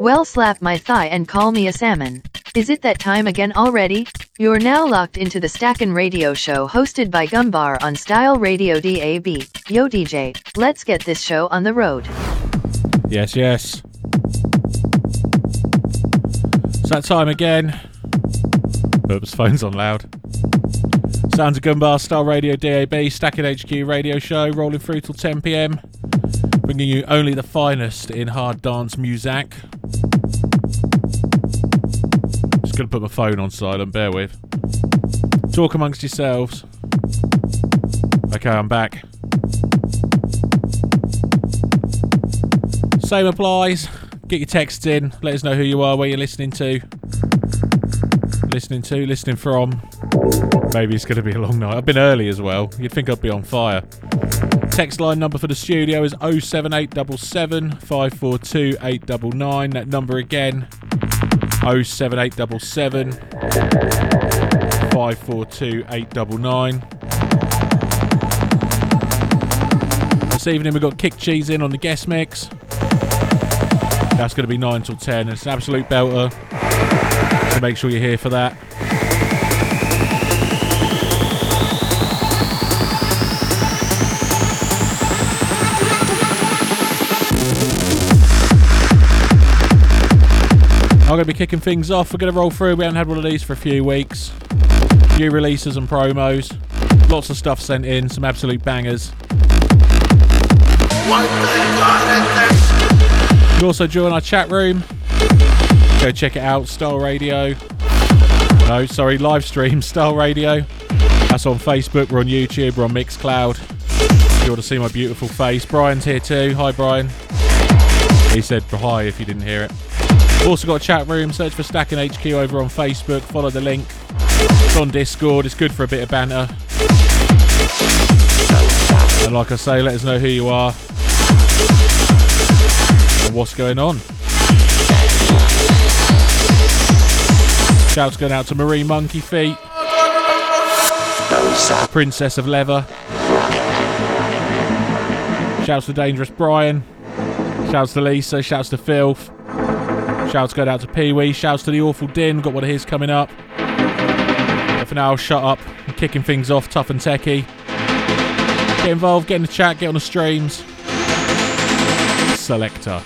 Well, slap my thigh and call me a salmon. Is it that time again already? You're now locked into the Stackin' Radio Show hosted by Gumbar on Style Radio DAB. Yo, DJ, let's get this show on the road. Yes, yes. It's that time again. Oops, phone's on loud. Sounds of Gunbar, Style Radio DAB, Stacking HQ radio show, rolling through till 10 pm. Bringing you only the finest in hard dance music. Just gonna put my phone on silent, bear with. Talk amongst yourselves. Okay, I'm back. Same applies. Get your texts in. Let us know who you are, where you're listening to. Listening to, listening from. Maybe it's to be a long night. I've been early as well. You'd think I'd be on fire. Text line number for the studio is 07877 542 899. That number again 07877 542 899. This evening we've got Kick Cheese in on the guest mix. That's going to be 9 till 10. It's an absolute belter. So make sure you're here for that. I'm going to be kicking things off. We're going to roll through. We haven't had one of these for a few weeks. New releases and promos. Lots of stuff sent in. Some absolute bangers. You also join our chat room. Go check it out. Style Radio. No, sorry, live stream Style Radio. That's on Facebook. We're on YouTube. We're on Mixcloud. If you want to see my beautiful face, Brian's here too. Hi, Brian. He said hi if you didn't hear it. Also got a chat room. Search for Stacking HQ over on Facebook. Follow the link. It's on Discord. It's good for a bit of banter. And like I say, let us know who you are and what's going on. Shouts going out to Marine Monkey Feet, Princess of Leather. Shouts to Dangerous Brian. Shouts to Lisa. Shouts to Filth. Shouts going out to Pee Wee. Shouts to the Awful Din. Got one of his coming up. But for now, shut up. I'm kicking things off tough and techie. Get involved, get in the chat, get on the streams. Selector.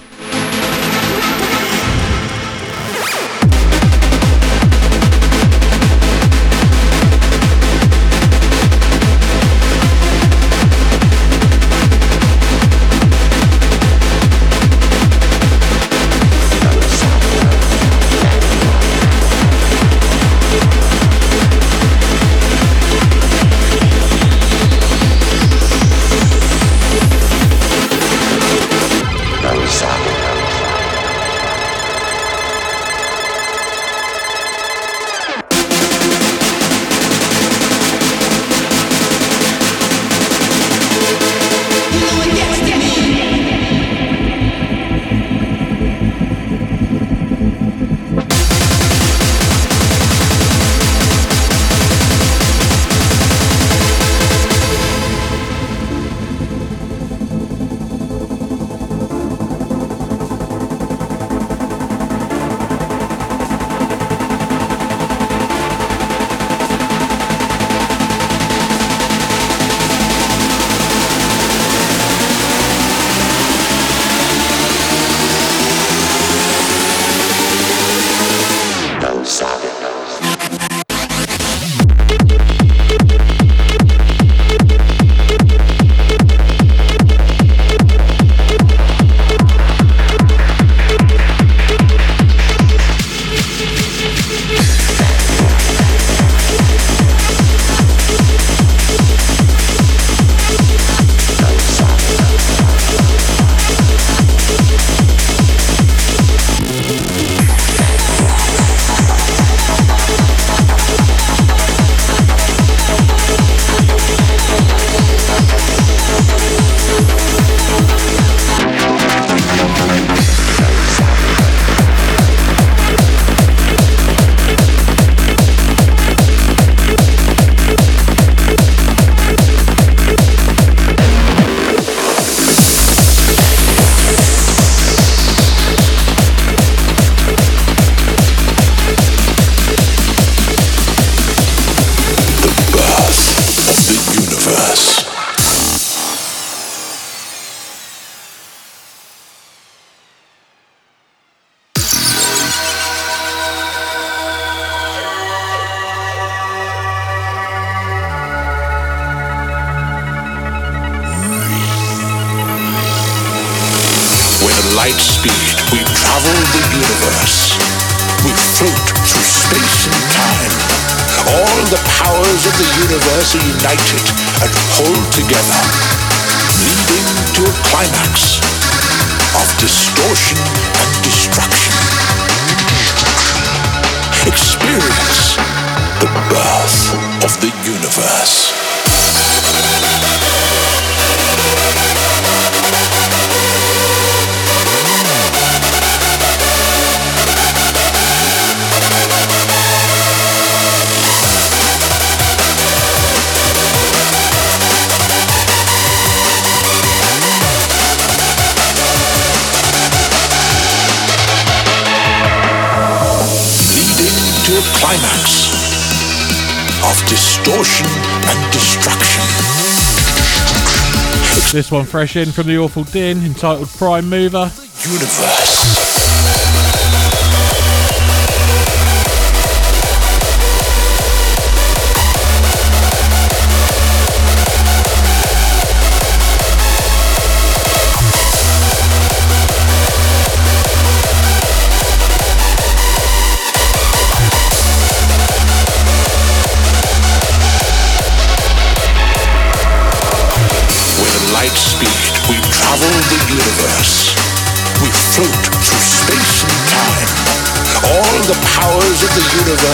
This one fresh in from the Awful Din entitled Prime Mover. Universe.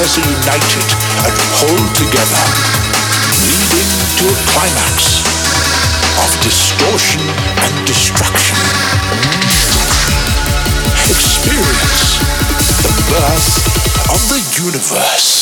Universe are united and hold together, leading to a climax of distortion and destruction. Experience the birth of the universe.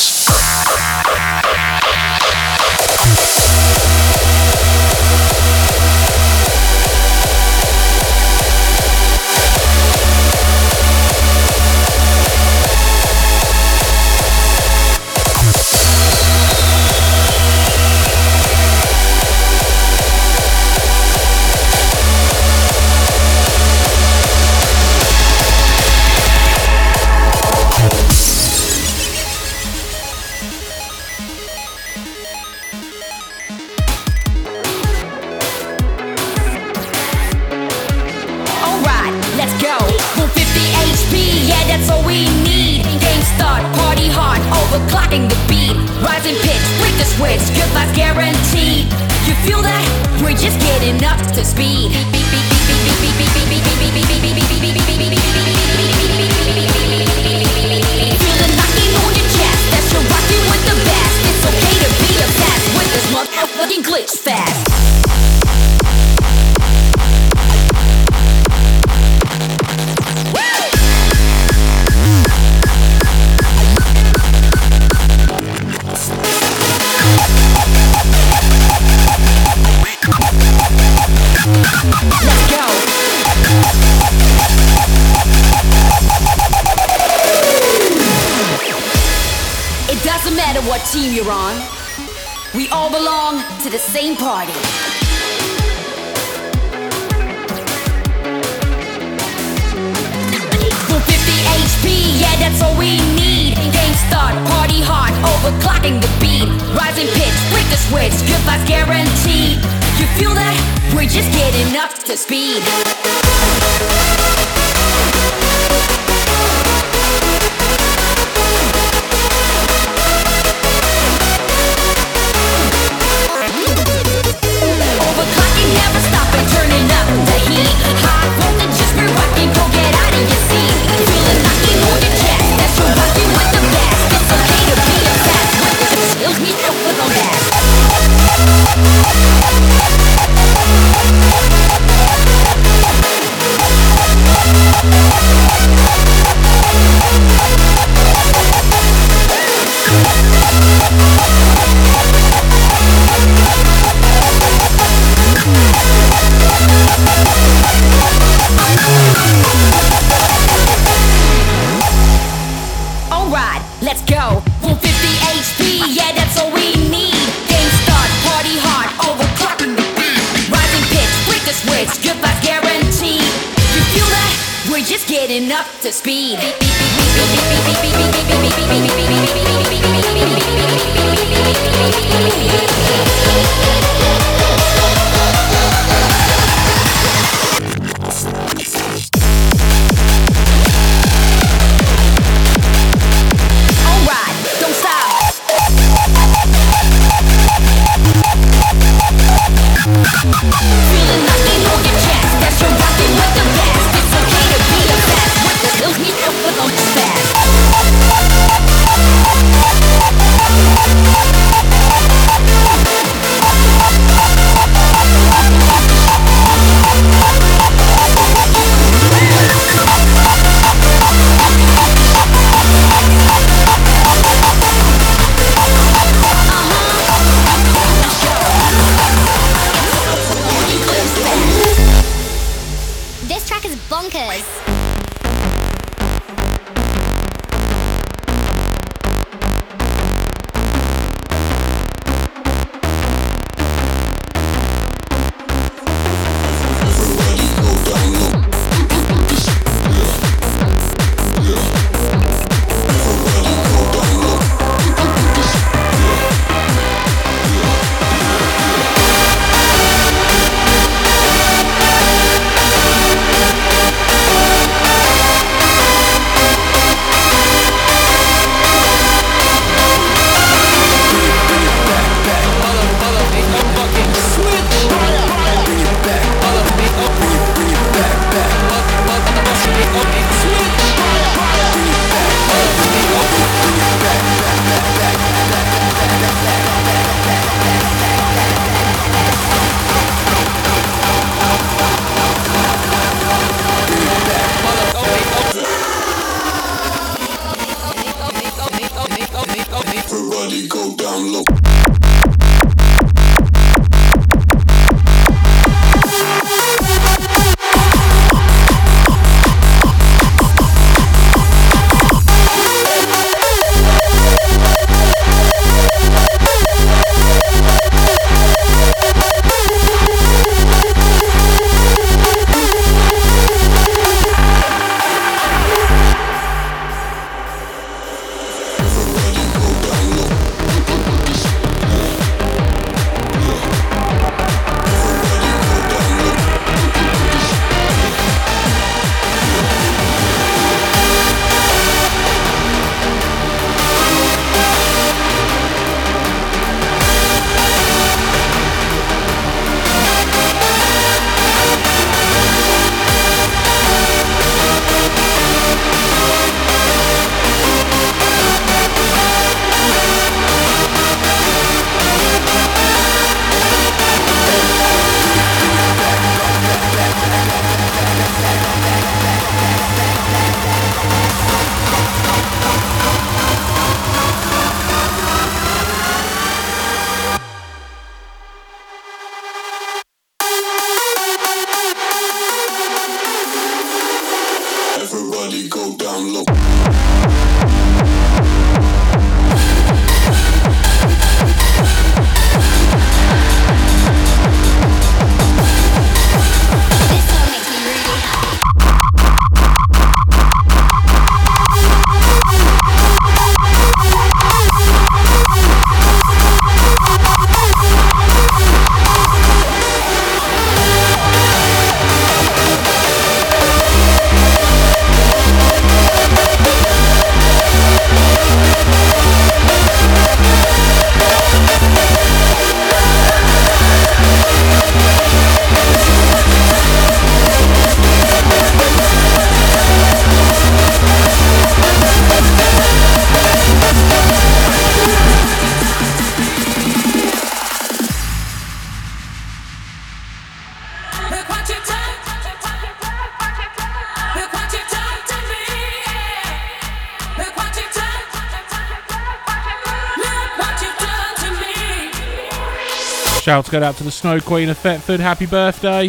Shouts go out to the Snow Queen of Thetford. Happy birthday.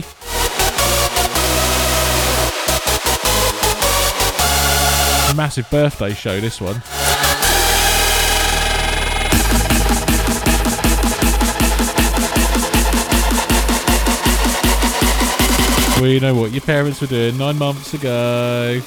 A massive birthday show, this one. We know what your parents were doing nine months ago.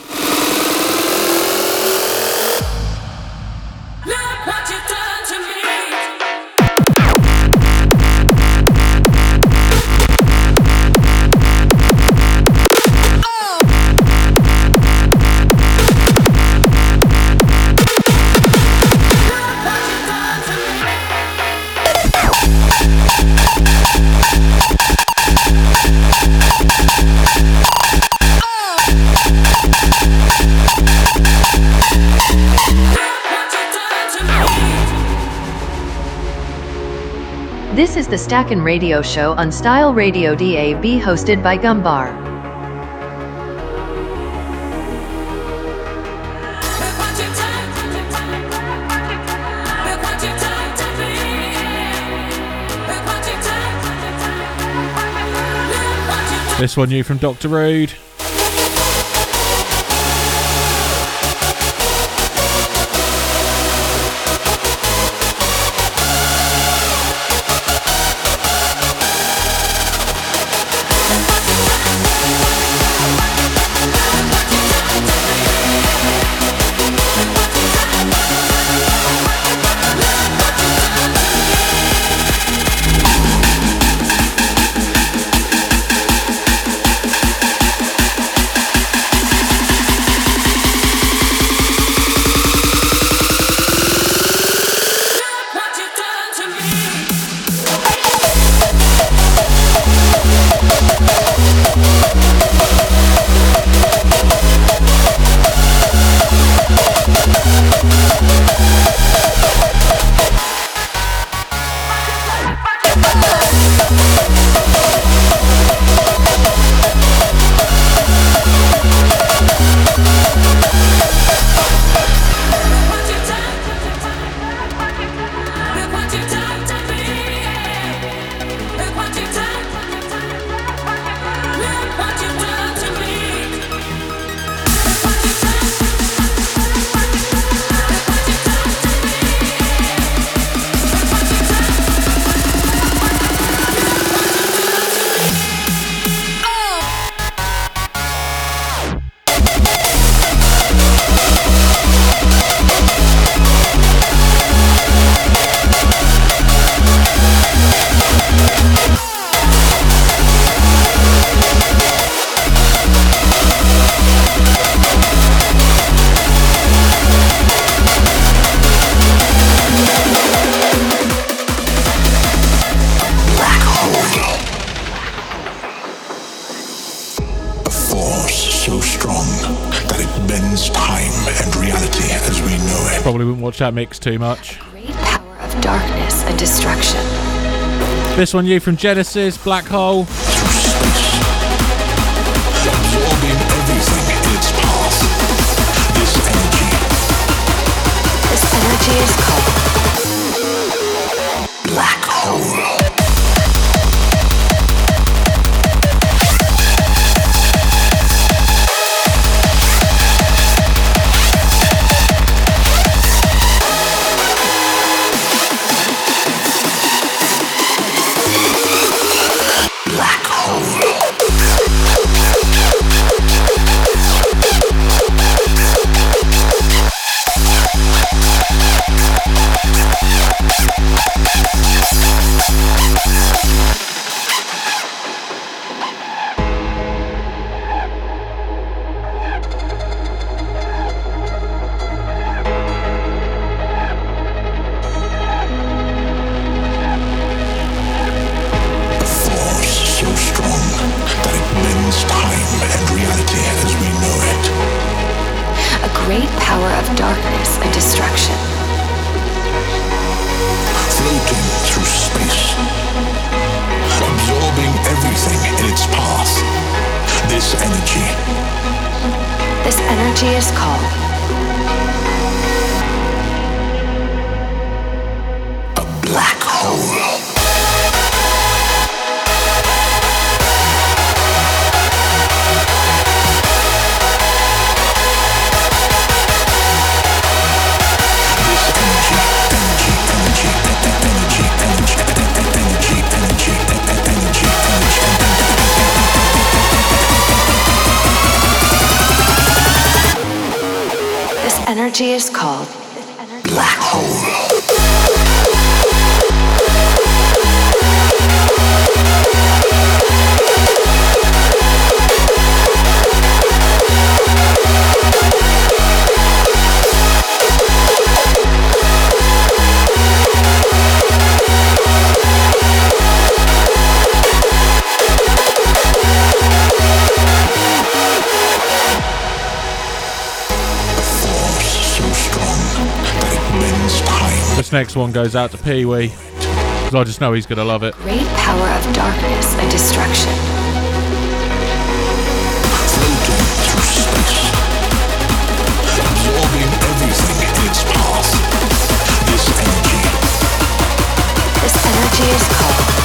Stackin' Radio Show on Style Radio DAB hosted by Gumbar. This one new from Dr. Rude. too much. Great power of darkness and destruction. This one, you from Genesis, Black Hole. next one goes out to Pee Wee. Because I just know he's going to love it. Great power of darkness and destruction. This energy is called.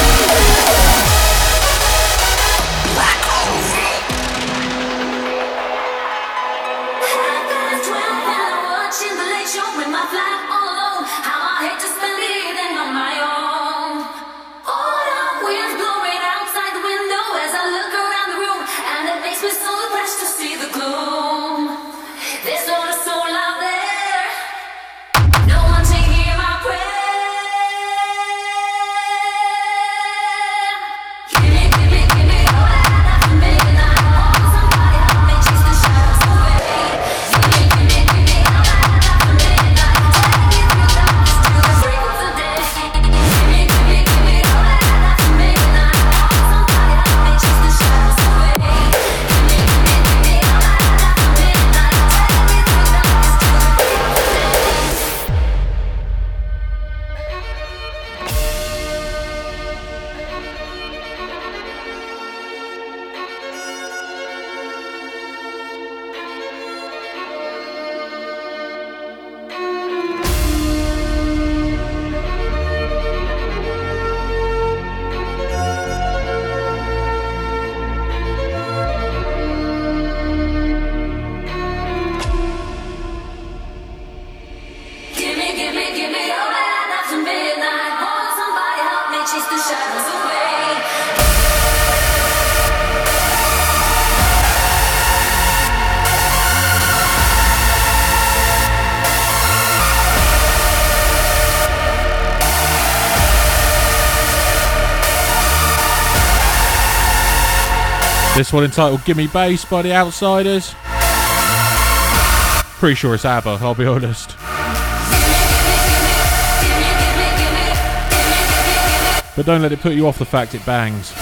This one entitled Gimme Bass by the Outsiders. Pretty sure it's ABBA, I'll be honest. But don't let it put you off the fact it bangs.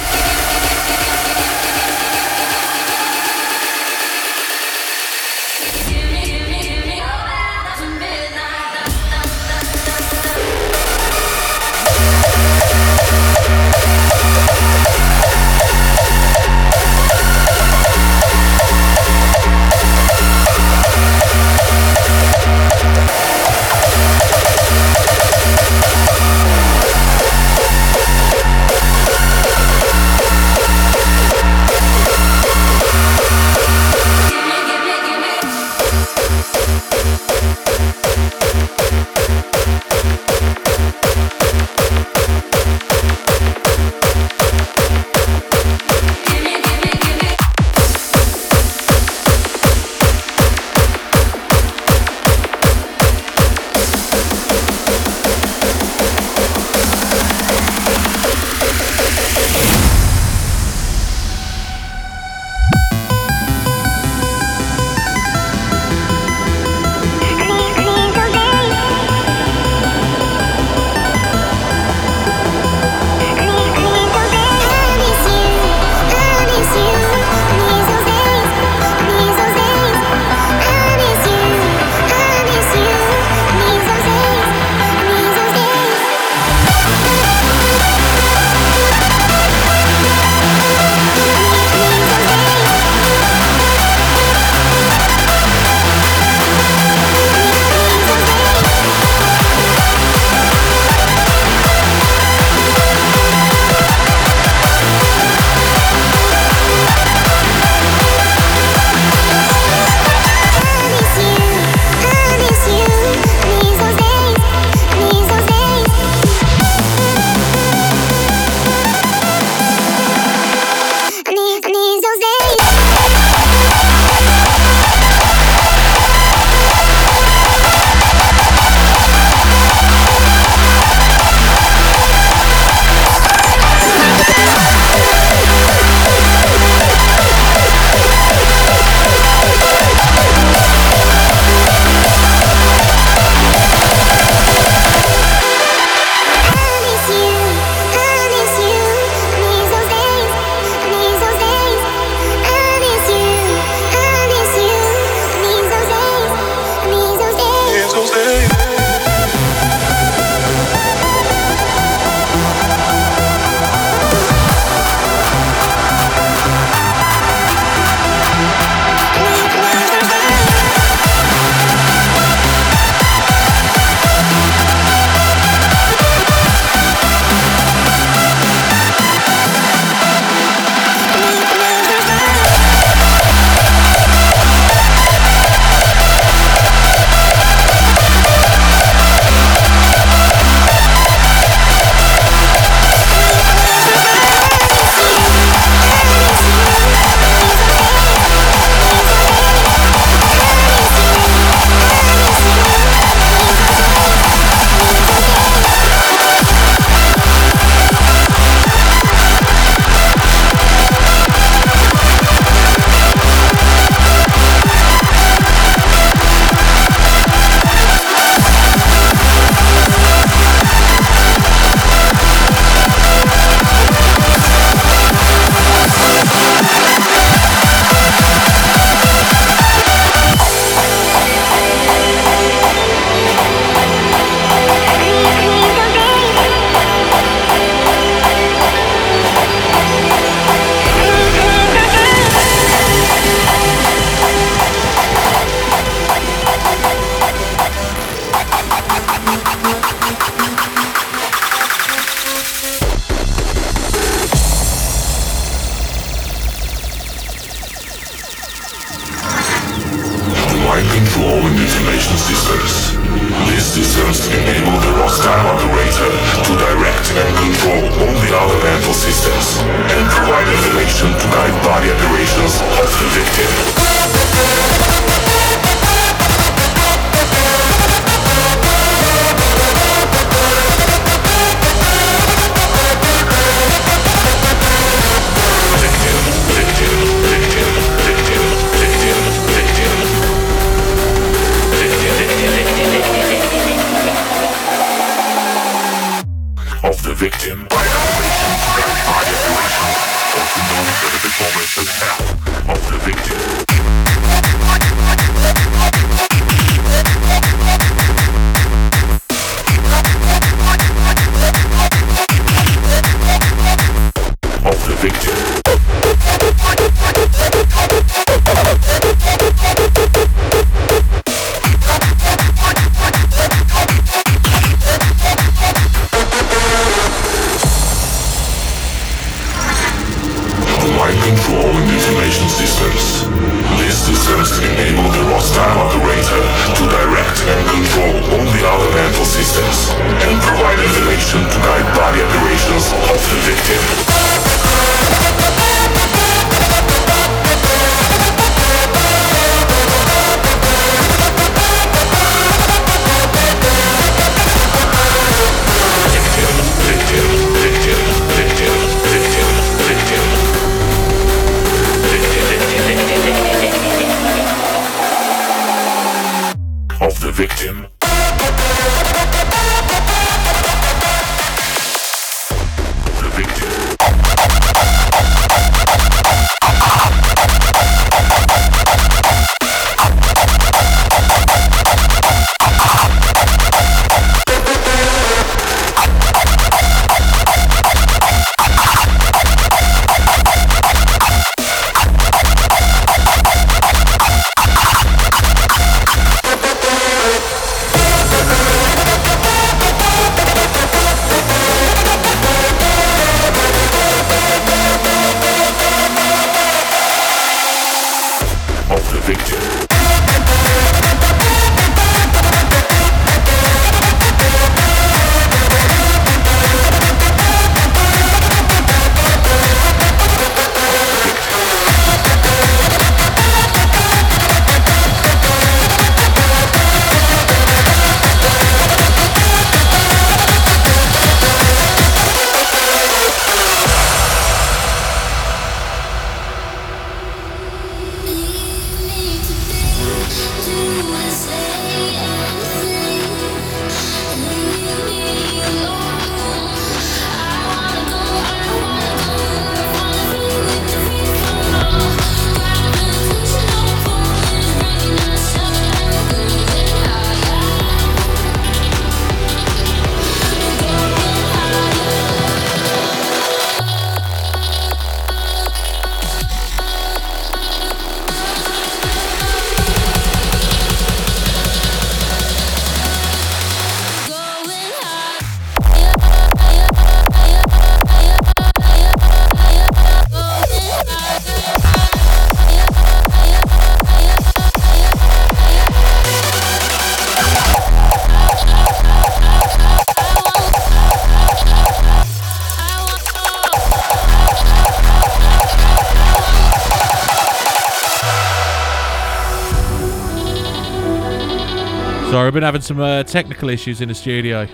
Been having some uh, technical issues in the studio,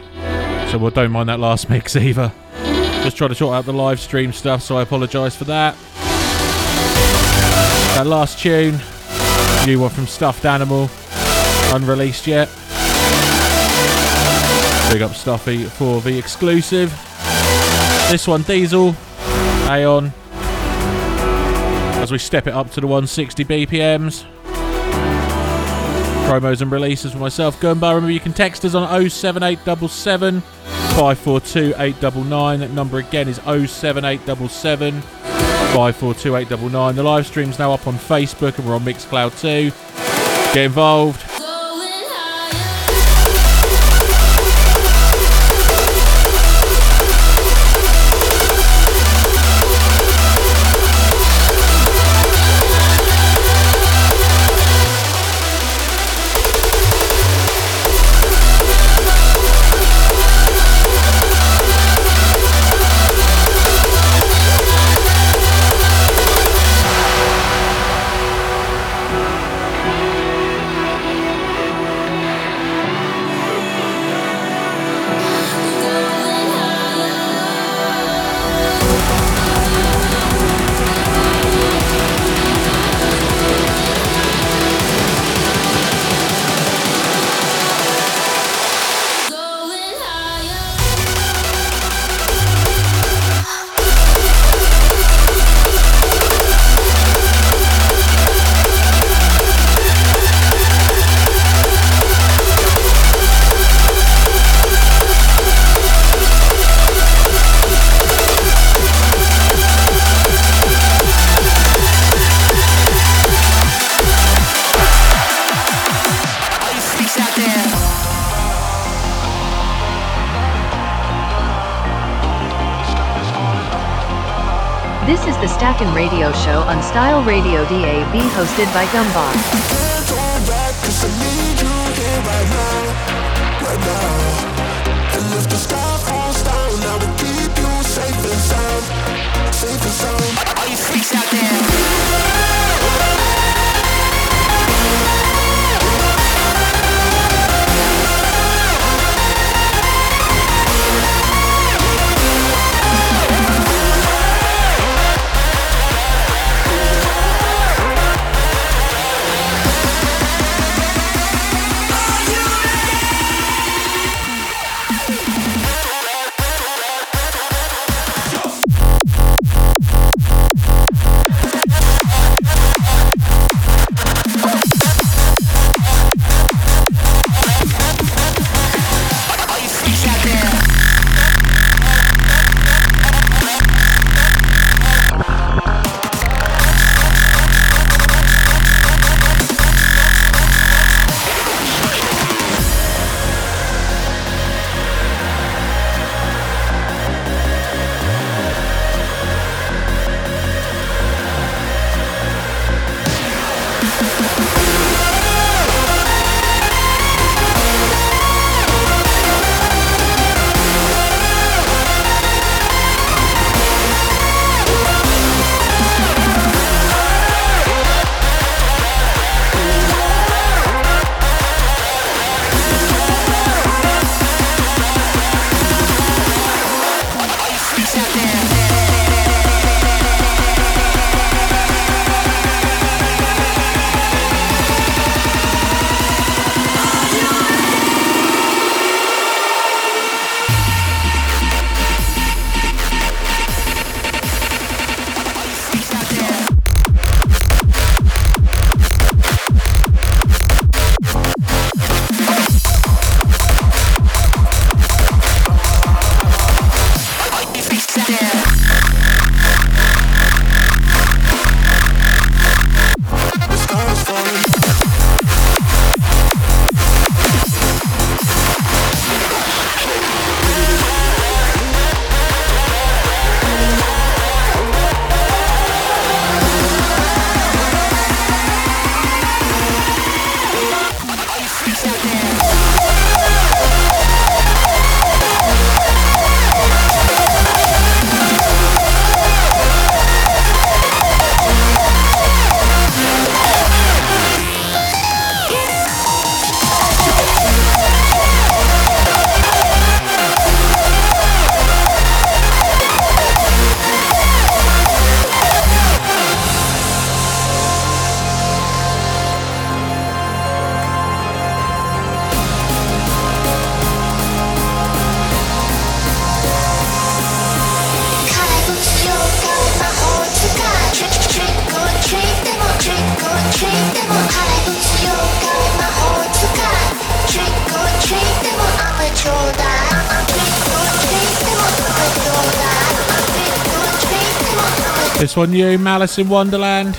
so well, don't mind that last mix either. Just trying to sort out the live stream stuff, so I apologise for that. That last tune, new one from Stuffed Animal, unreleased yet. Big up Stuffy for the exclusive. This one, Diesel, Aeon. As we step it up to the 160 BPMs promos and releases for myself. Gumbar, remember you can text us on 07877 542 899. That number again is 07877 542 899. The live stream's now up on Facebook and we're on Mixcloud too. Get involved. Hosted by Gumbar. One, you, Malice in Wonderland.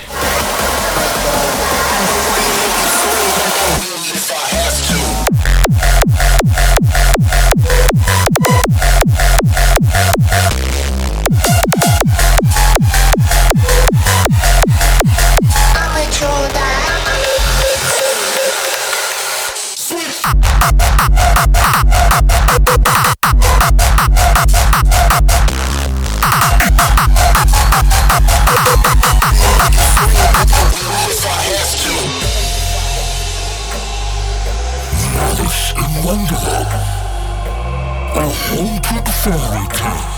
Welcome to the fairy tale.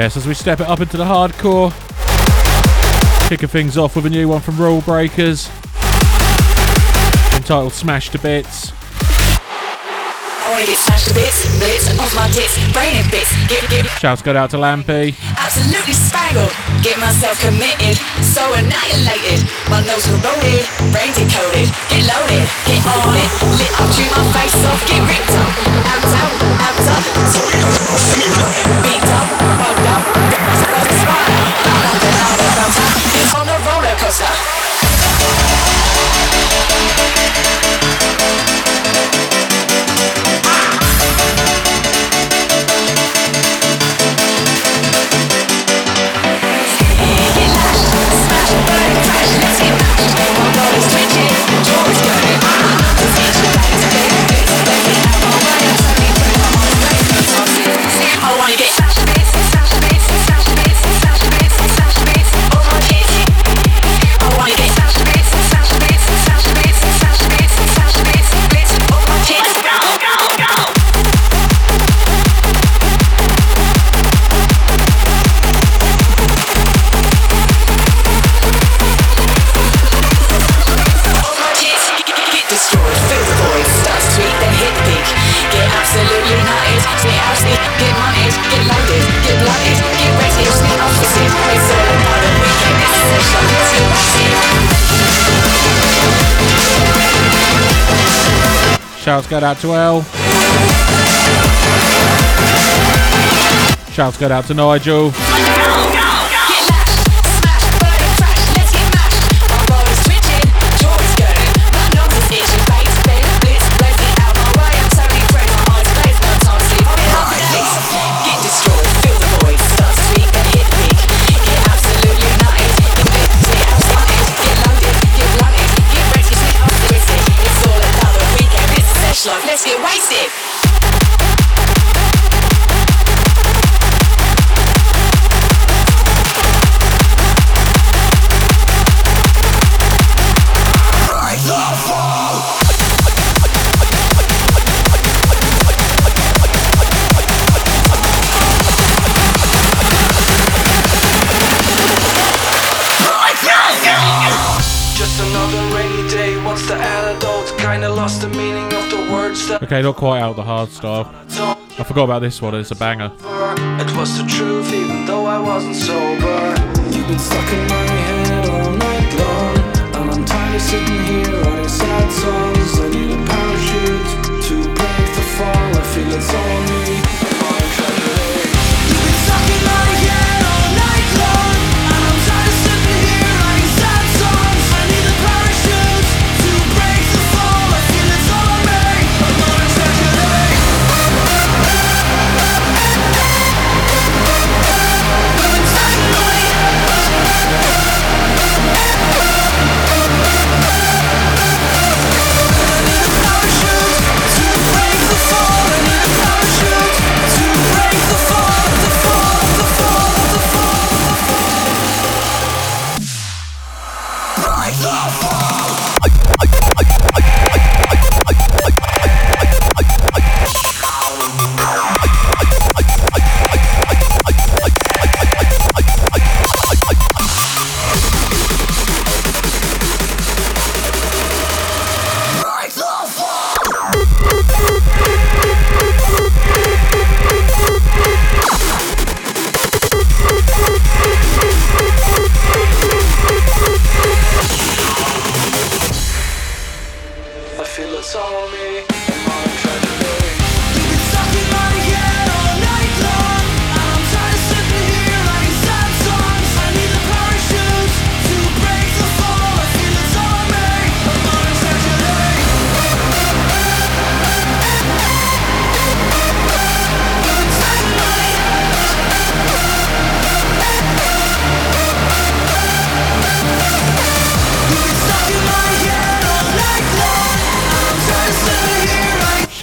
Yes, as we step it up into the hardcore, kicking things off with a new one from Rule Breakers entitled Smash to Bits. to bits, bits, off my tits, brain bits. Get, get. Shouts go out to Lampy. Absolutely spangled, get myself committed, so annihilated. My nose corroded, brain decoded, get loaded, get on it, lit up, chew my face off, get ripped up, out, out, out, up, beat Shouts go out to L. Shouts go out to Nigel. Okay, not quite out of the hard style. I forgot about this one. It's a banger. It was the truth, even though I wasn't sober. You've been stuck in my head all night long, and I'm tired of sitting here writing sad songs. I need a parachute to break the fall. I feel it's on me.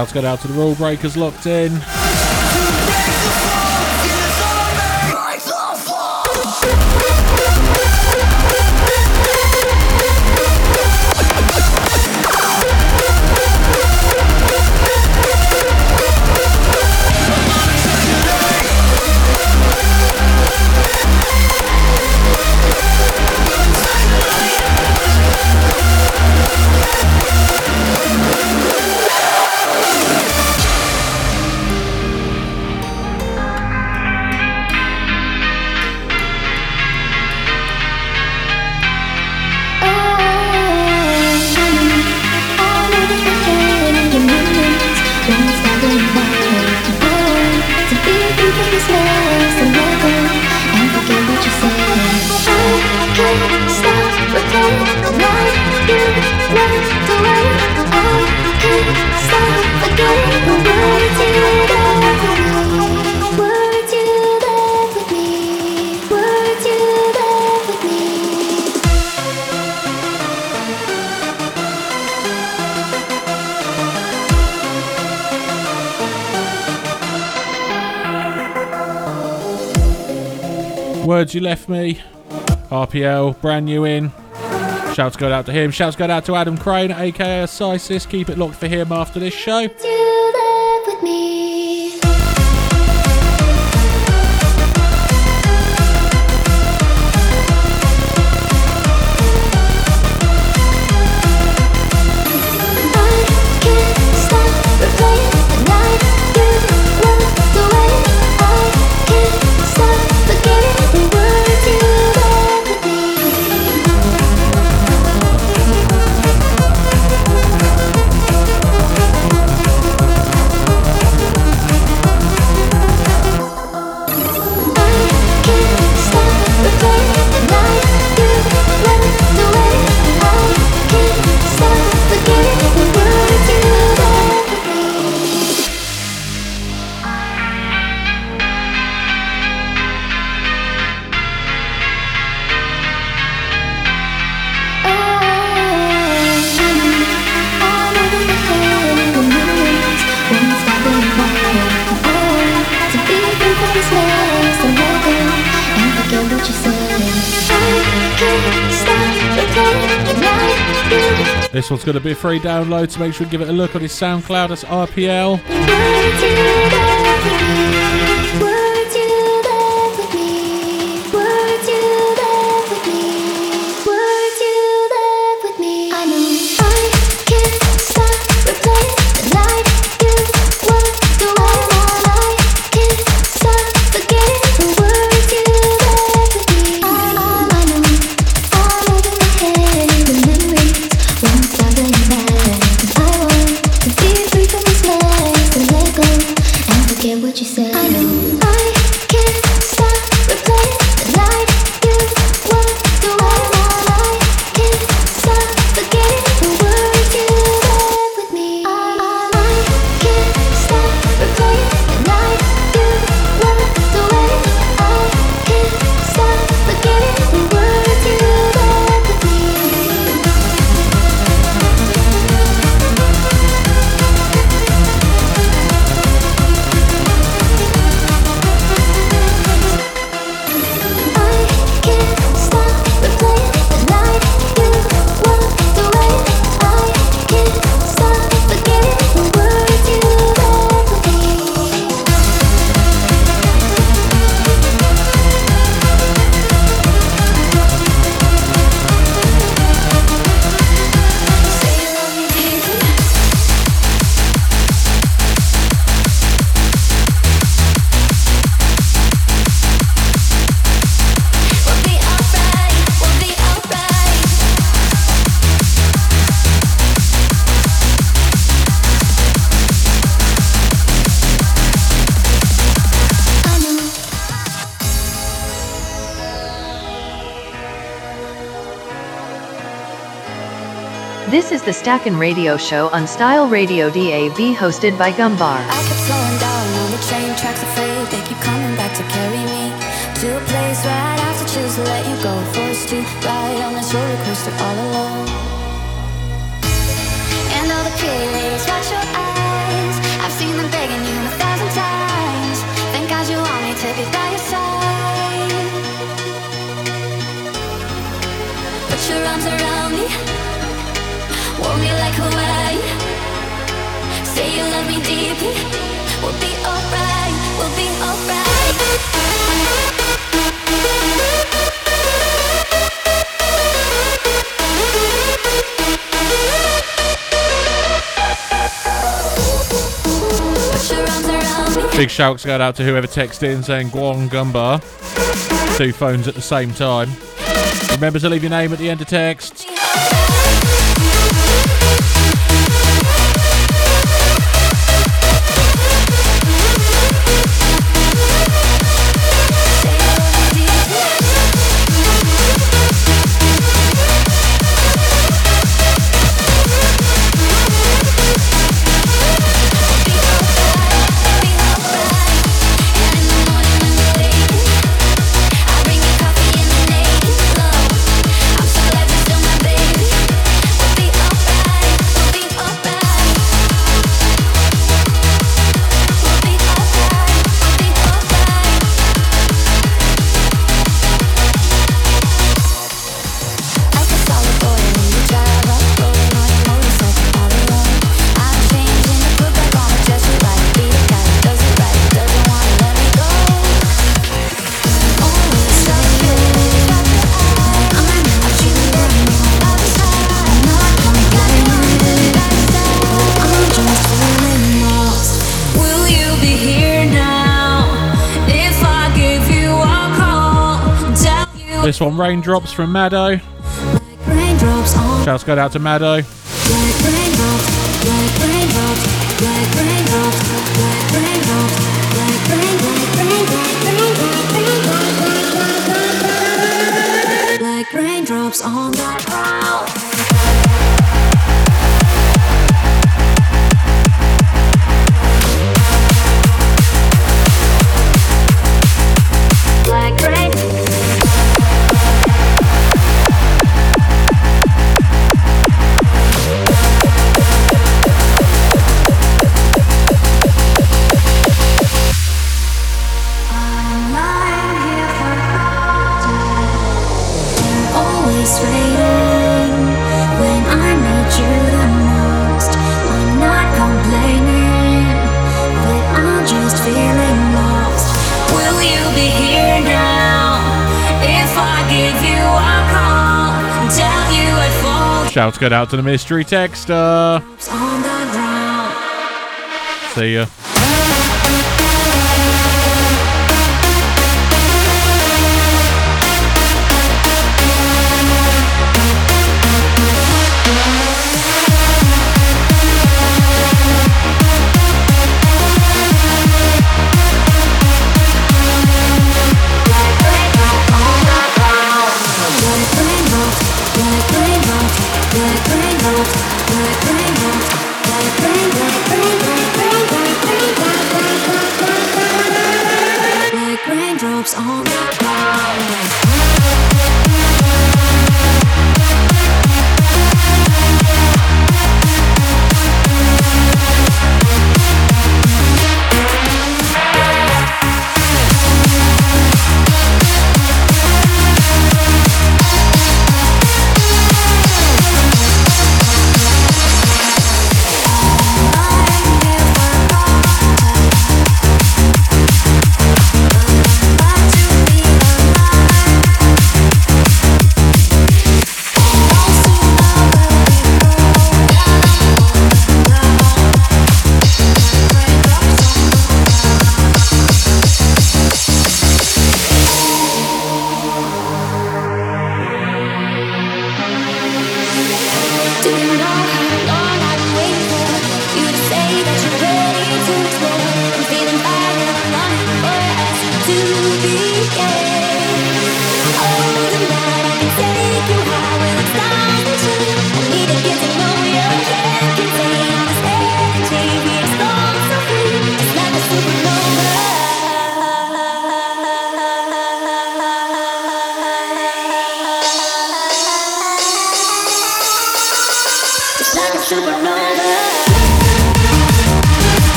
Shouts go out to the rule breakers locked in. Words you left me. RPL, brand new in. Shouts go out to him. Shouts go out to Adam Crane, aka Sisis. Keep it locked for him after this show. One's going to be a free download, so make sure you give it a look on his SoundCloud. That's RPL. This Stackin' Radio Show on Style Radio DAB hosted by Gumbar. I kept slowing down on the train tracks, afraid they keep coming back to carry me to a place where I'd have to choose to let you go. Forced to ride on this roller coaster all alone. And all the Big shouts go out to whoever texted in saying Guang Gumbar. Two phones at the same time. Remember to leave your name at the end of text. This one, Raindrops from Maddo. on Shouts go out to Maddo. like like like like like like raindrops on the ground. Shouts go out to the mystery texter. Uh, on. See ya.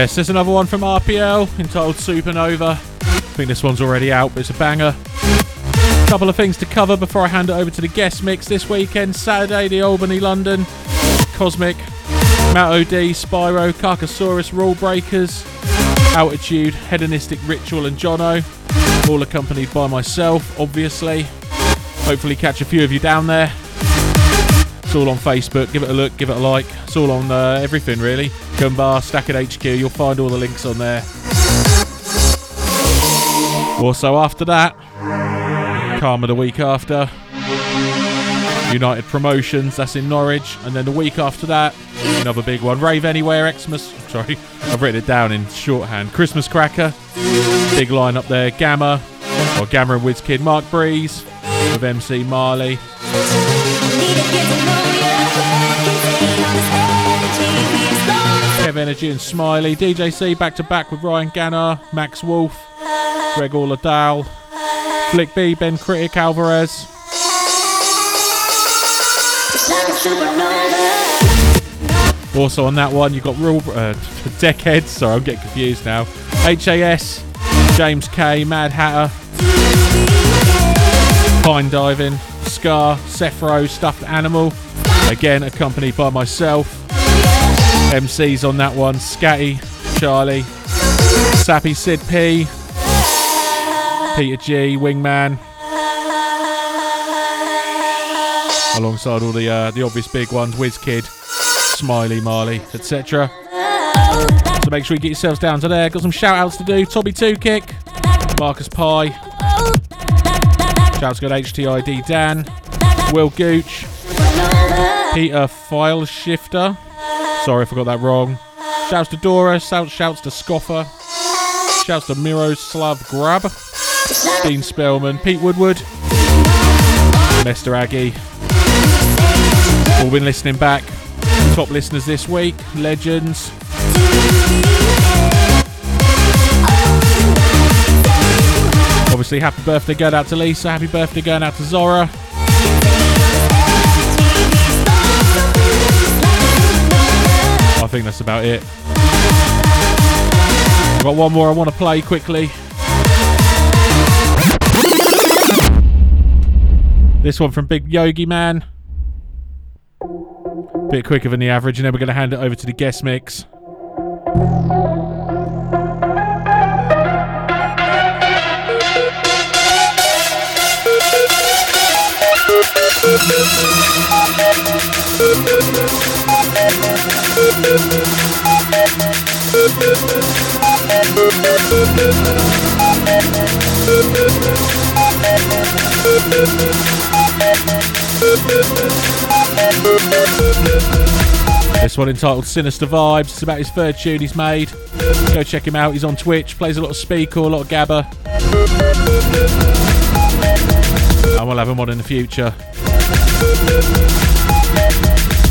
Yes, there's another one from RPL entitled Supernova. I think this one's already out, but it's a banger. A couple of things to cover before I hand it over to the guest mix this weekend. Saturday, the Albany, London, Cosmic, Matt OD, Spyro, Carcasaurus, Rule Breakers, Altitude, Hedonistic Ritual, and Jono. All accompanied by myself, obviously. Hopefully, catch a few of you down there. It's all on Facebook. Give it a look, give it a like. It's all on uh, everything, really. Gumbar, Stack It HQ. You'll find all the links on there. Also, after that, Karma the week after. United Promotions, that's in Norwich. And then the week after that, another big one. Rave Anywhere, Xmas. Sorry, I've written it down in shorthand. Christmas Cracker, big line up there. Gamma, or Gamma and Kid. Mark Breeze, with MC Marley. Kev Energy and Smiley. DJ C back to back with Ryan Gannar, Max Wolf, Greg Orladale, Flick B, Ben Critic, Alvarez. Also on that one, you've got real uh, Deckheads. Sorry, I'm getting confused now. HAS, James K, Mad Hatter, Pine Diving, Scar, Sephro, Stuffed Animal. Again, accompanied by myself. MCs on that one Scatty, Charlie, Sappy Sid P, Peter G, Wingman. Alongside all the uh, the obvious big ones, WizKid, Smiley, Marley, etc. So make sure you get yourselves down to there. Got some shout outs to do. Toby Two Kick, Marcus Pie, Shouts good HTID Dan, Will Gooch, Peter File Shifter. Sorry if I got that wrong. Shouts to Dora, shouts, shouts to Scoffer, shouts to Miroslav Grab, Dean Spellman, Pete Woodward, Mr. Aggie. All been listening back. Top listeners this week, legends. Obviously, happy birthday going out to Lisa, happy birthday going out to Zora. Think that's about it. I've got one more I want to play quickly. This one from Big Yogi Man. Bit quicker than the average, and then we're going to hand it over to the guest mix. This one entitled Sinister Vibes. It's about his third tune he's made. Go check him out. He's on Twitch, plays a lot of Speaker, a lot of Gabba. And we'll have him on in the future.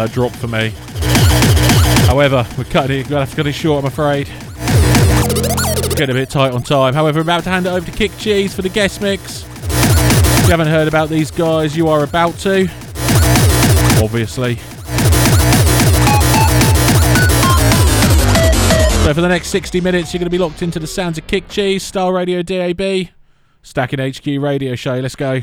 that drop for me. However, we're cutting it. To have to cut it short, I'm afraid. Getting a bit tight on time. However, I'm about to hand it over to Kick Cheese for the guest mix. If you haven't heard about these guys, you are about to. Obviously. So for the next 60 minutes, you're going to be locked into the sounds of Kick Cheese, Style Radio DAB, Stacking HQ Radio Show. Let's go.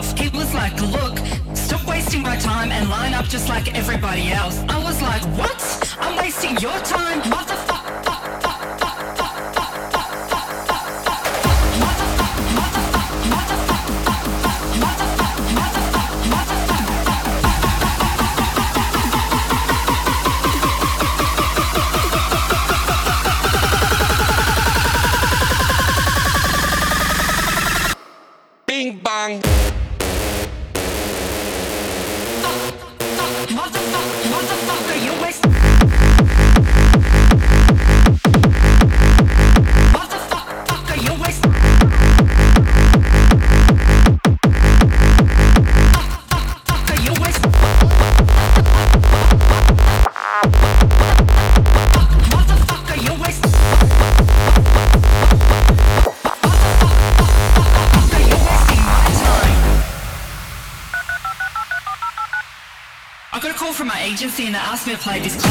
He was like, look, stop wasting my time and line up just like everybody else. I was like, what? I'm wasting your time? Motherfucker. To play this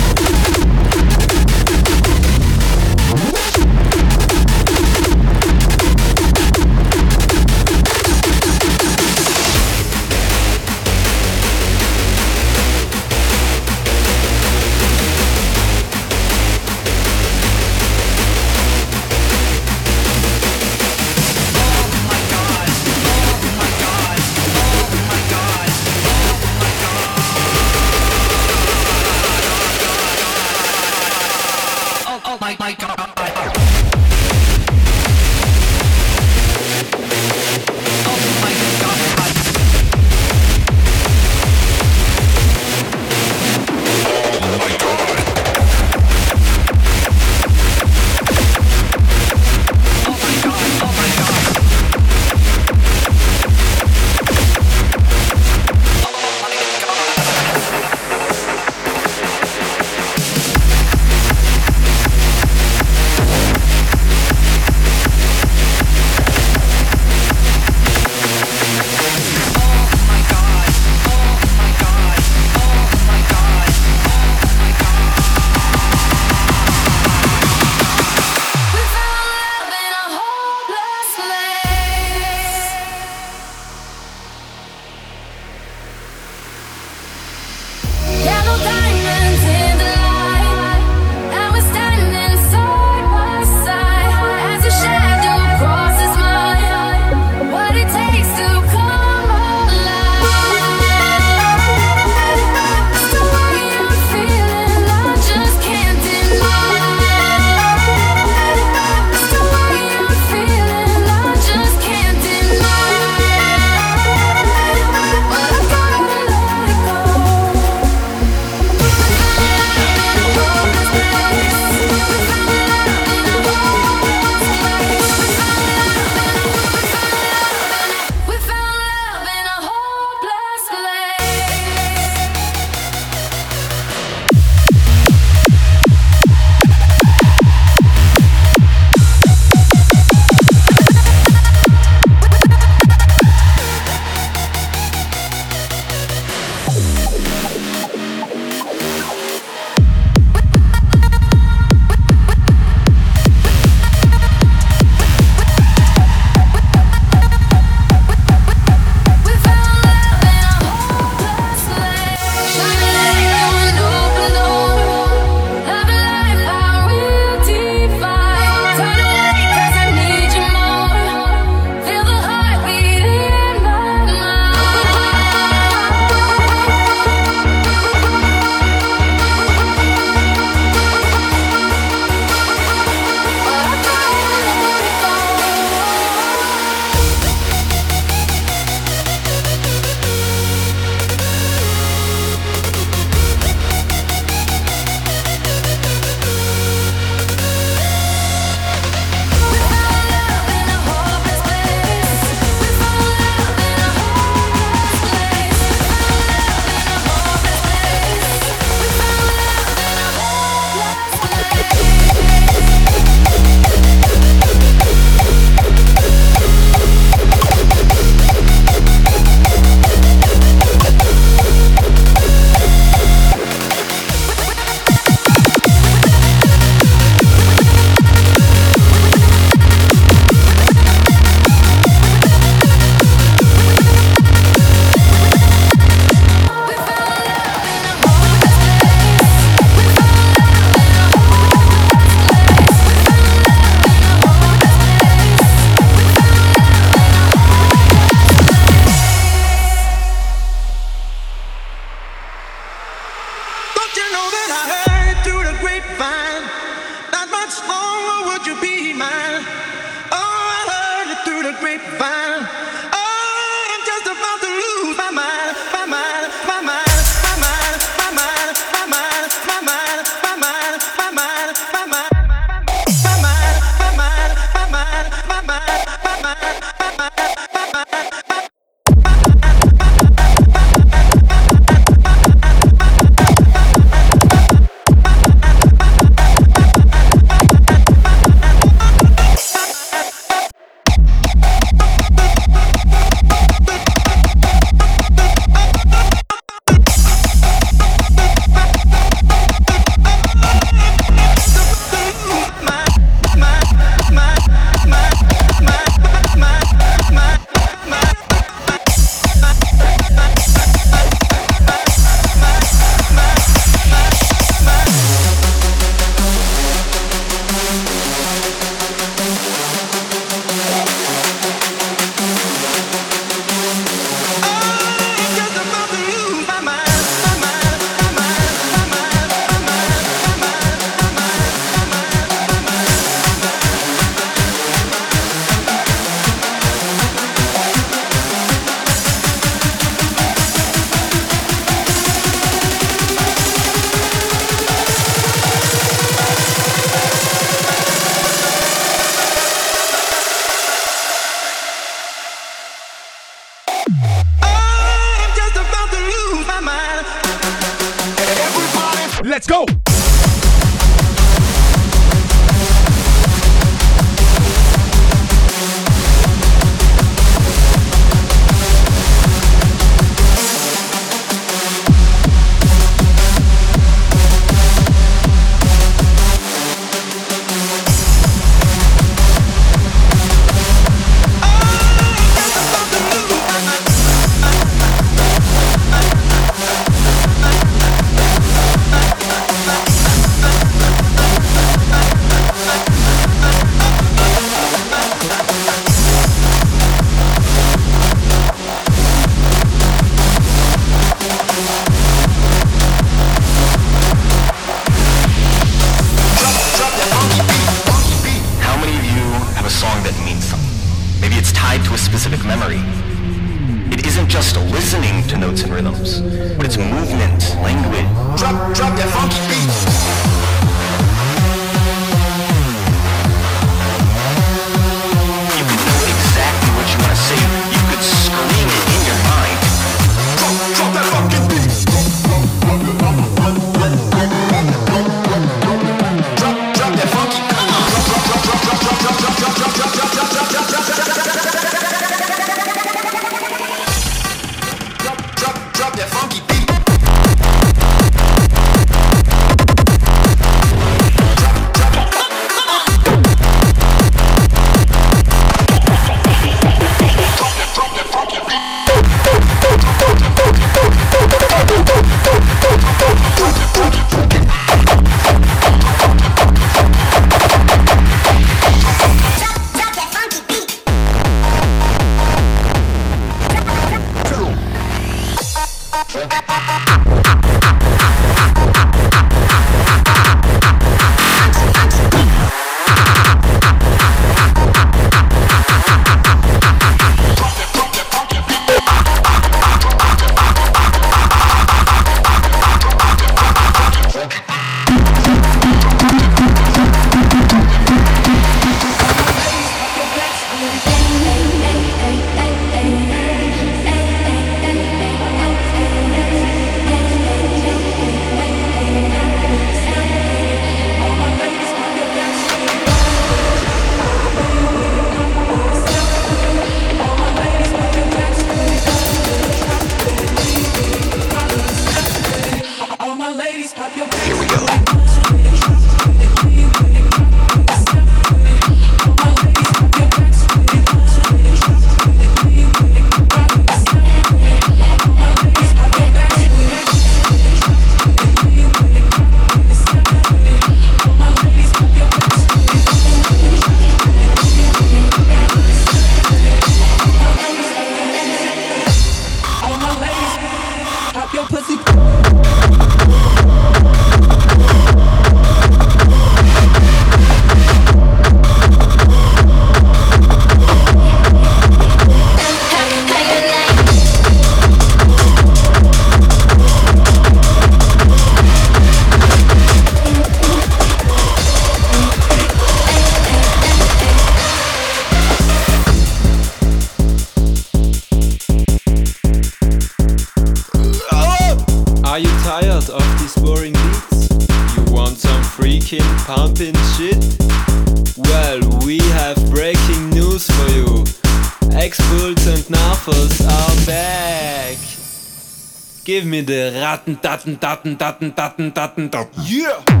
Give me the ratten, datten, datten, datten, datten, datten, datten. Yeah!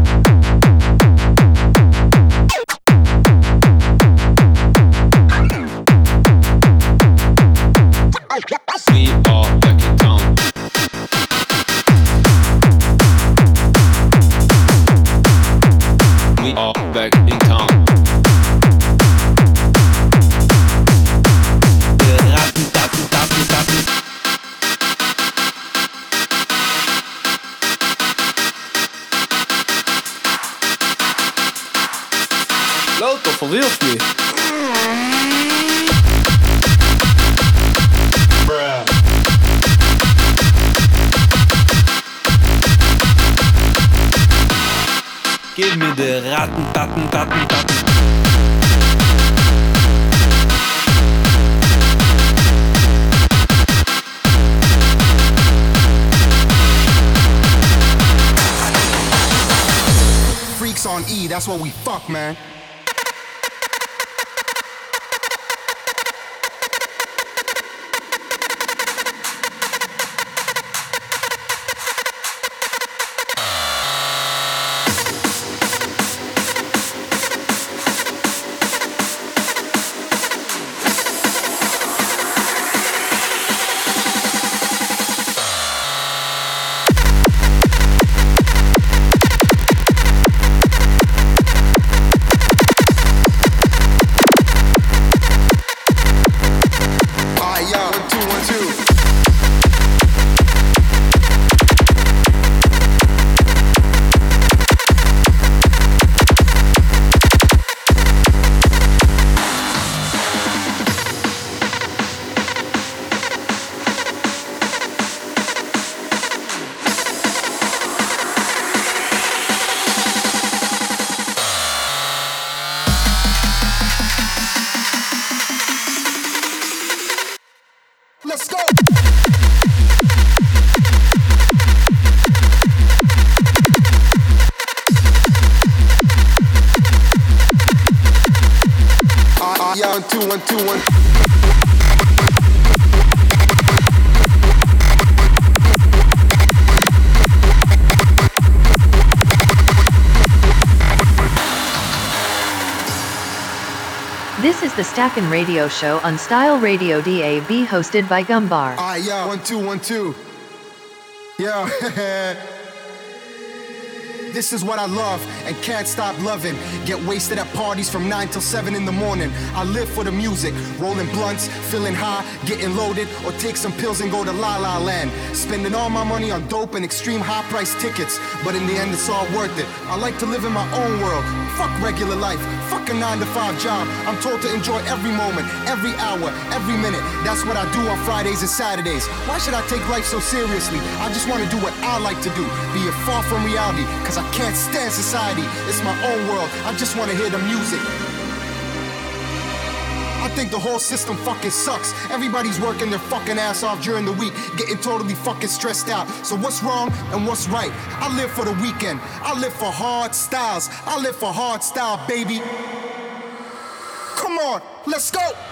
wirf me Gib mir de Ratten, Tatten, Tatten, Tatten. on E, that's what we fuck, man. Radio Show on Style Radio DAB hosted by Gumbar. Alright, yeah, one, two, one, two. Yeah. This is what I love and can't stop loving. Get wasted at parties from 9 till 7 in the morning. I live for the music, rolling blunts, feeling high, getting loaded, or take some pills and go to La La Land. Spending all my money on dope and extreme high price tickets, but in the end it's all worth it. I like to live in my own world. Fuck regular life, a 9 to 5 job. I'm told to enjoy every moment, every hour, every minute. That's what I do on Fridays and Saturdays. Why should I take life so seriously? I just want to do what I like to do, be it far from reality, cause I can't stand society. It's my own world. I just want to hear the music. I think the whole system fucking sucks. Everybody's working their fucking ass off during the week, getting totally fucking stressed out. So what's wrong and what's right? I live for the weekend. I live for hard styles. I live for hard style, baby. Let's go.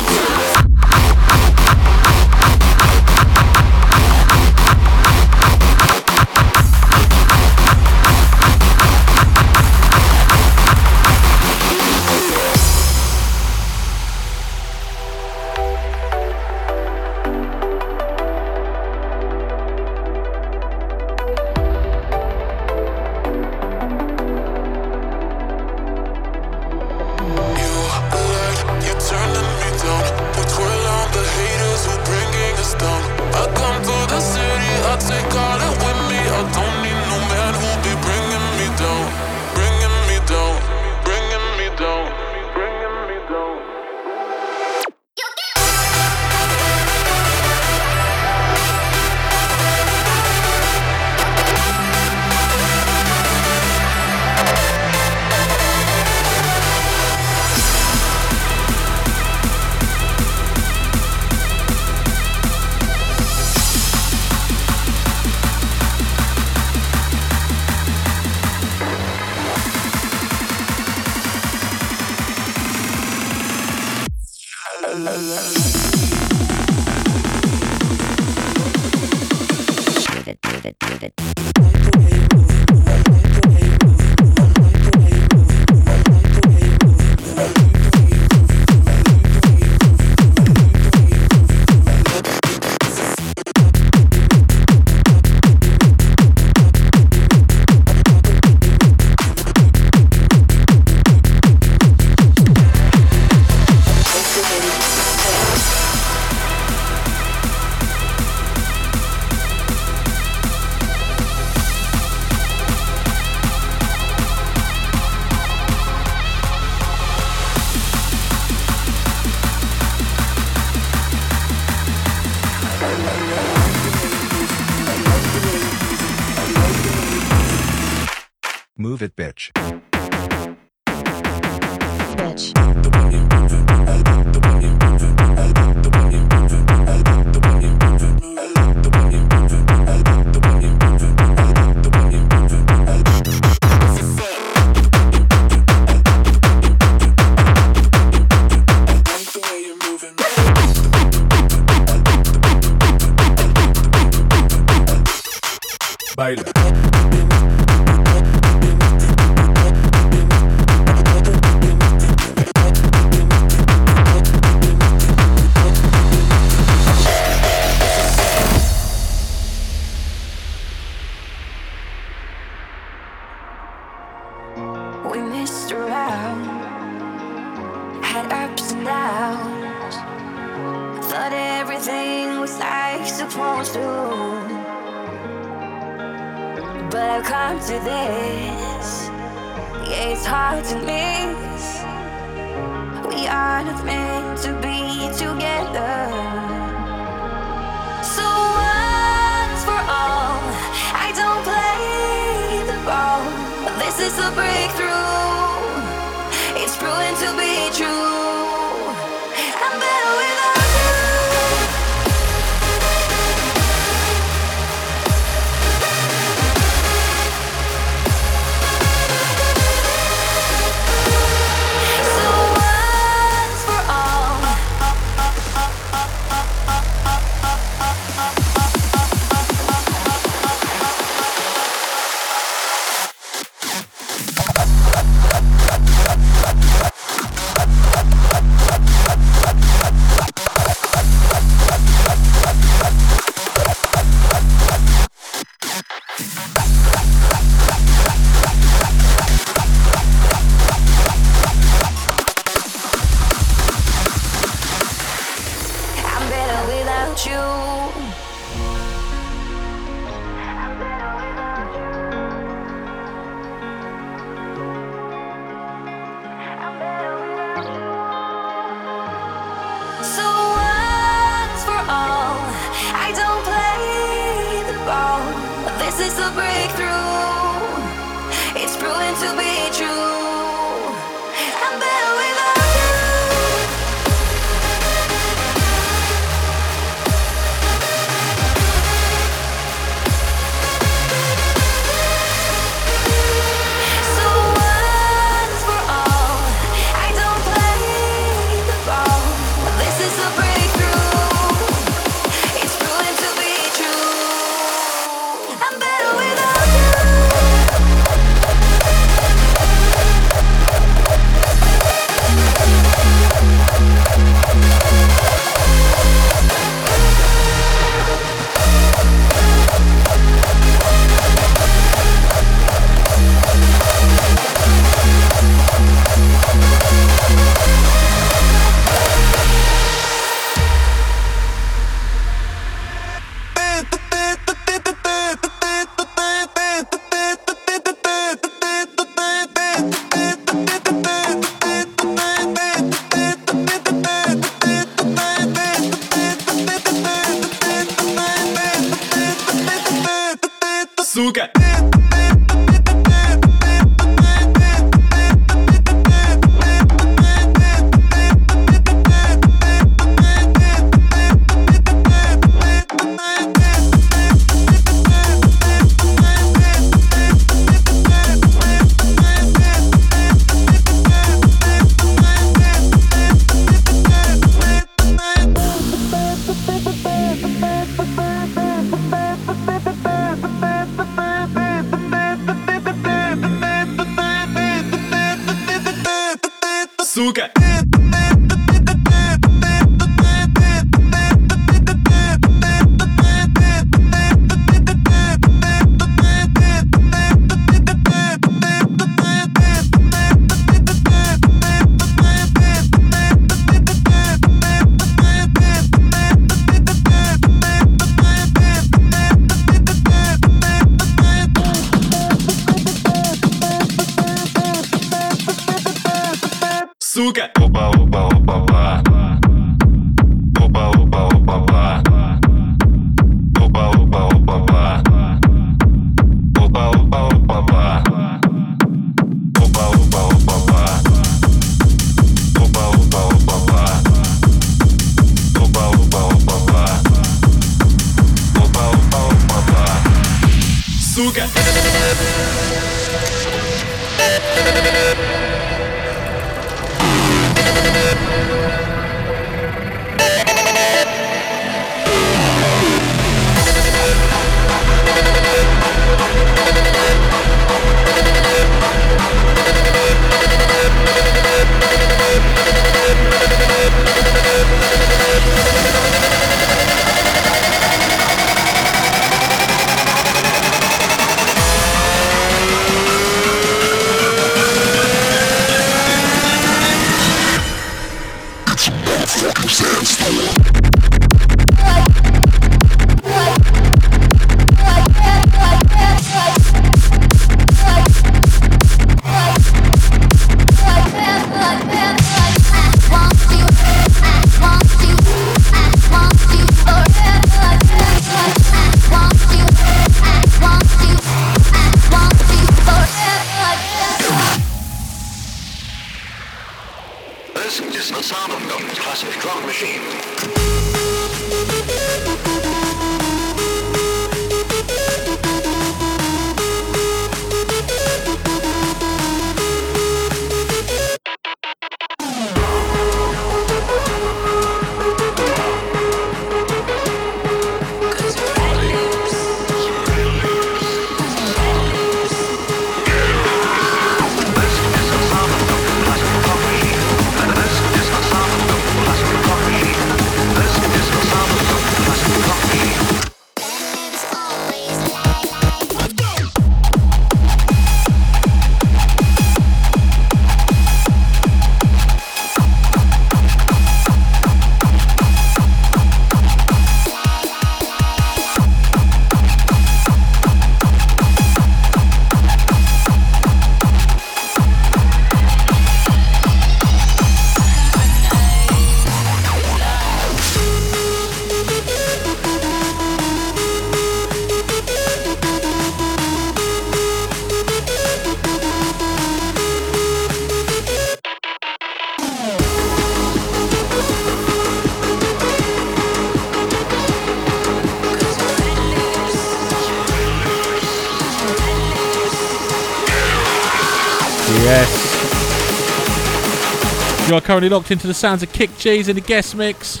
Are currently locked into the sounds of Kick Cheese in the guest mix.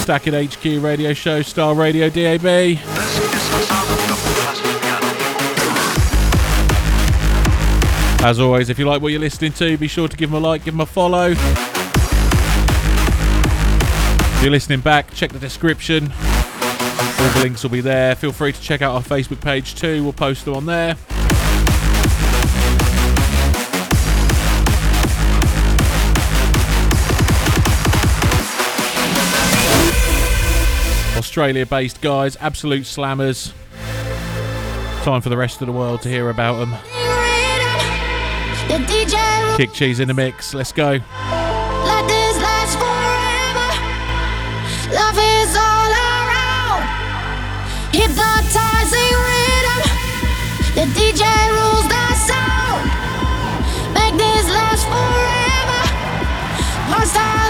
Stacking HQ radio show, Star Radio DAB. As always, if you like what you're listening to, be sure to give them a like, give them a follow. If you're listening back, check the description. All the links will be there. Feel free to check out our Facebook page too. We'll post them on there. Australia based guys, absolute slammers. Time for the rest of the world to hear about them. Kick cheese in the mix, let's go. Hypnotizing rhythm. The DJ rules the sound. Make this last forever. Hostile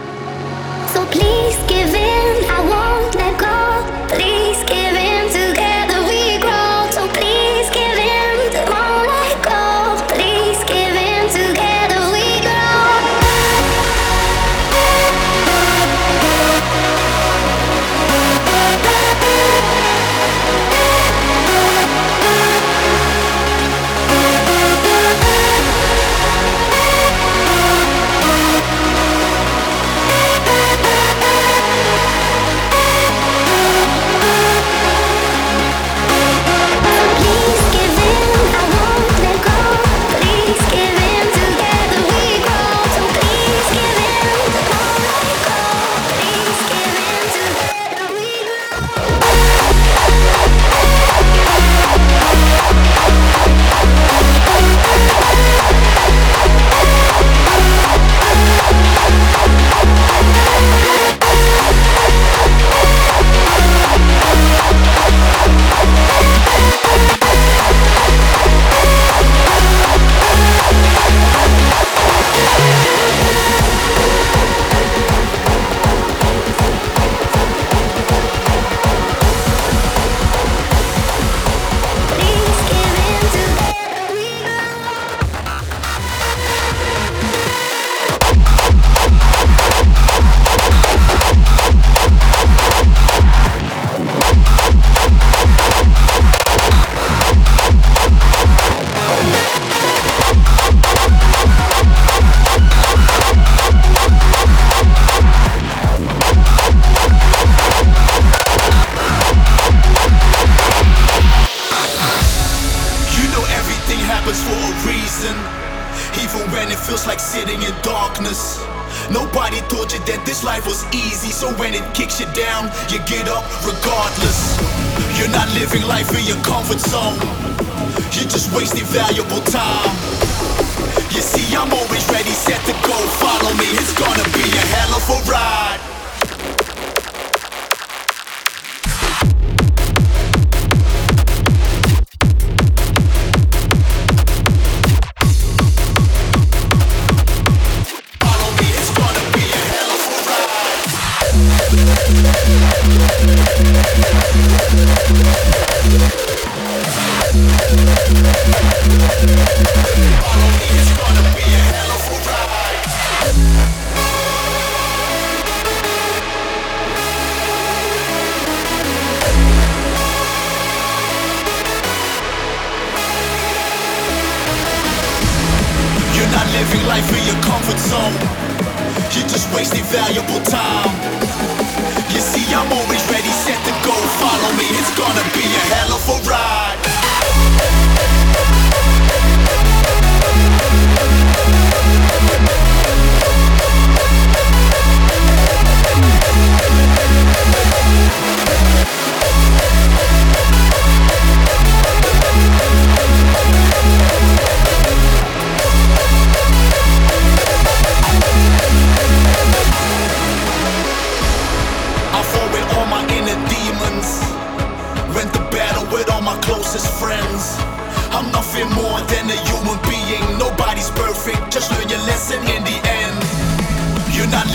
Life in your comfort zone. You're just wasting valuable time. You see, I'm always ready, set to go. Follow me, it's gonna be a hell of a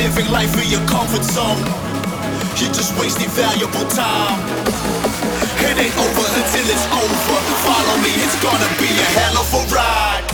living life in your comfort zone. You're just wasting valuable time. It ain't over until it's over. Follow me, it's gonna be a hell of a ride.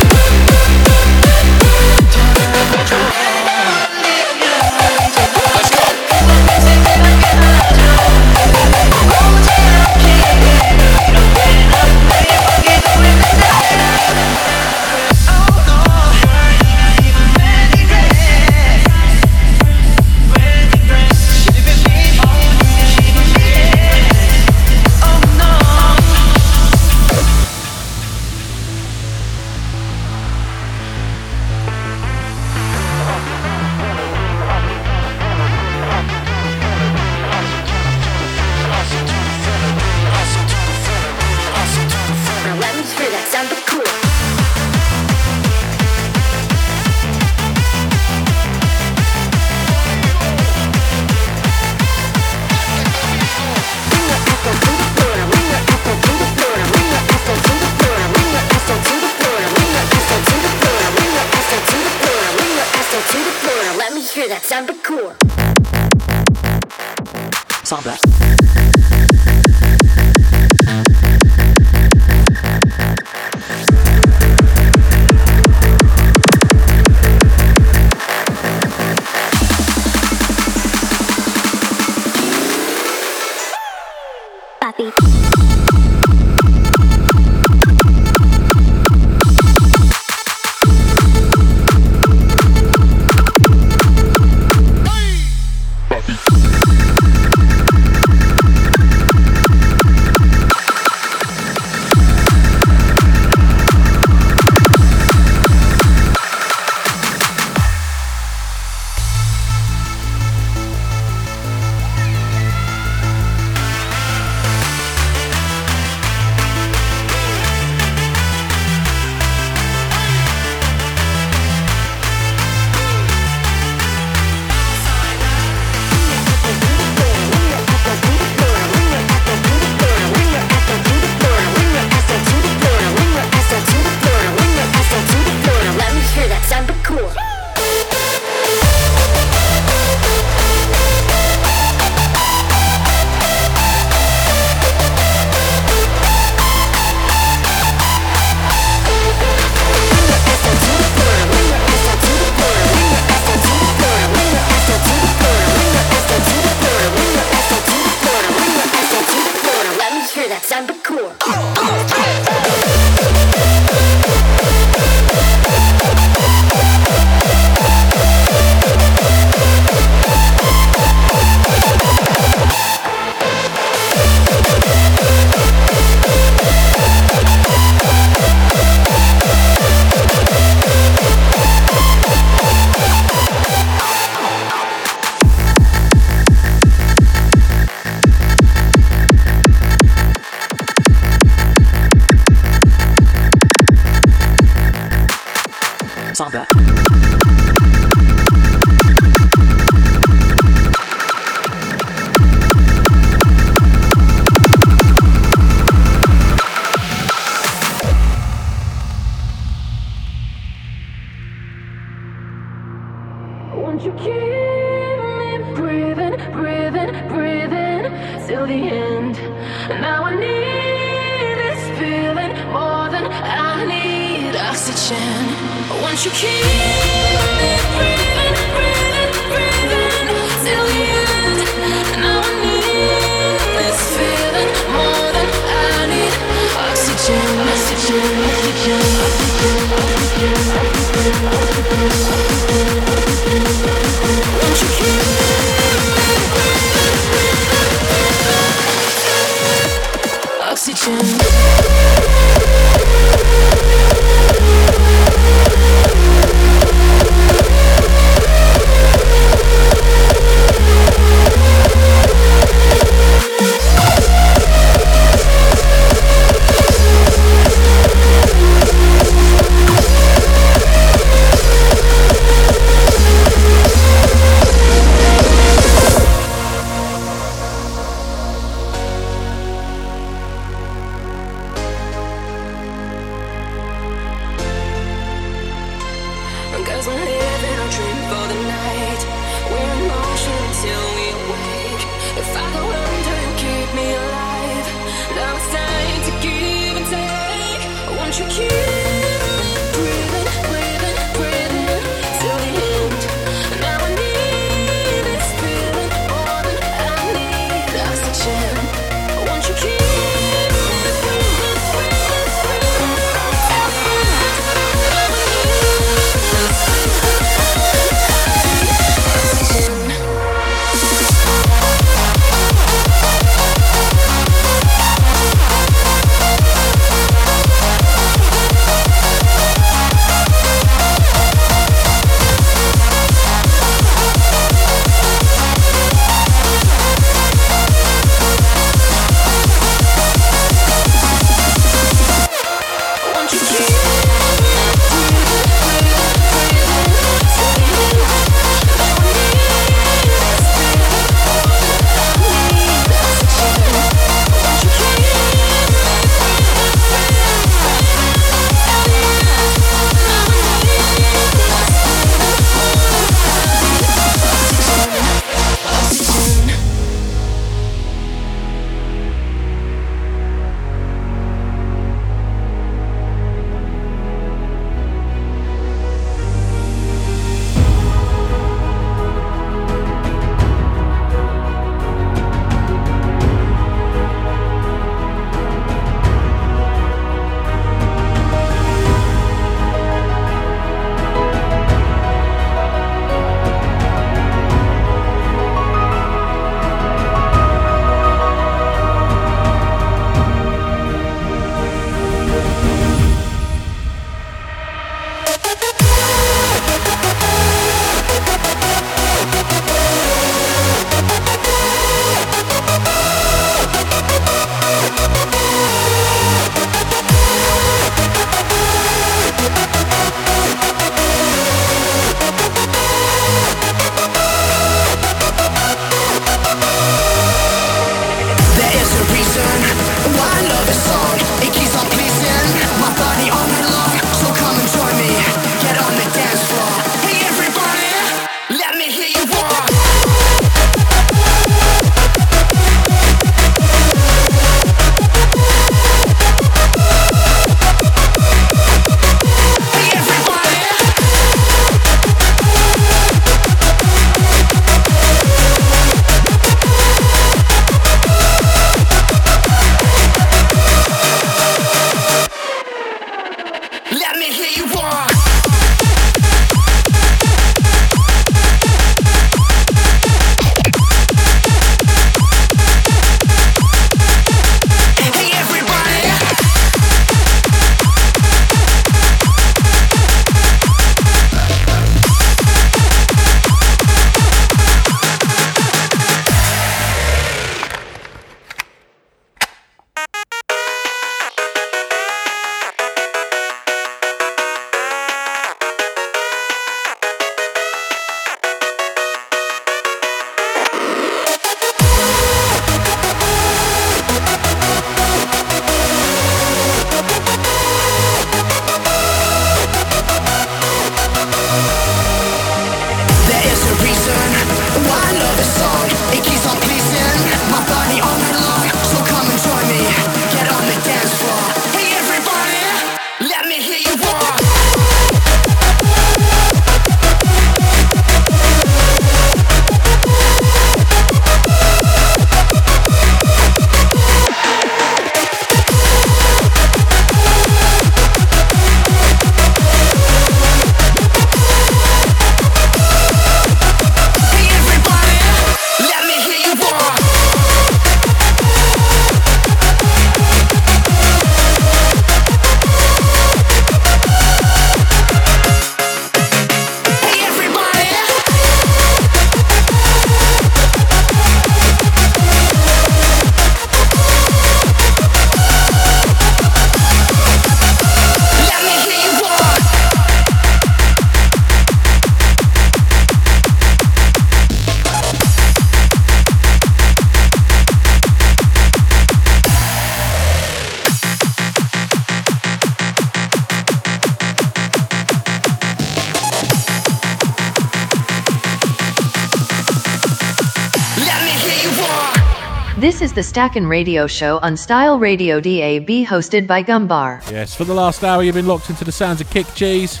Is the Stackin' Radio Show on Style Radio DAB hosted by Gumbar. Yes, for the last hour you've been locked into the sounds of Kick Cheese,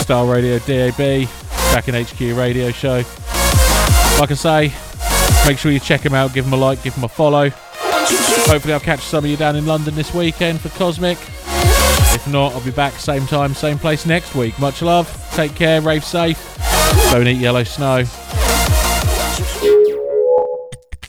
Style Radio DAB, Back in HQ Radio Show. Like I say, make sure you check them out, give them a like, give them a follow. Hopefully I'll catch some of you down in London this weekend for Cosmic. If not, I'll be back same time, same place next week. Much love, take care, rave safe, don't eat yellow snow.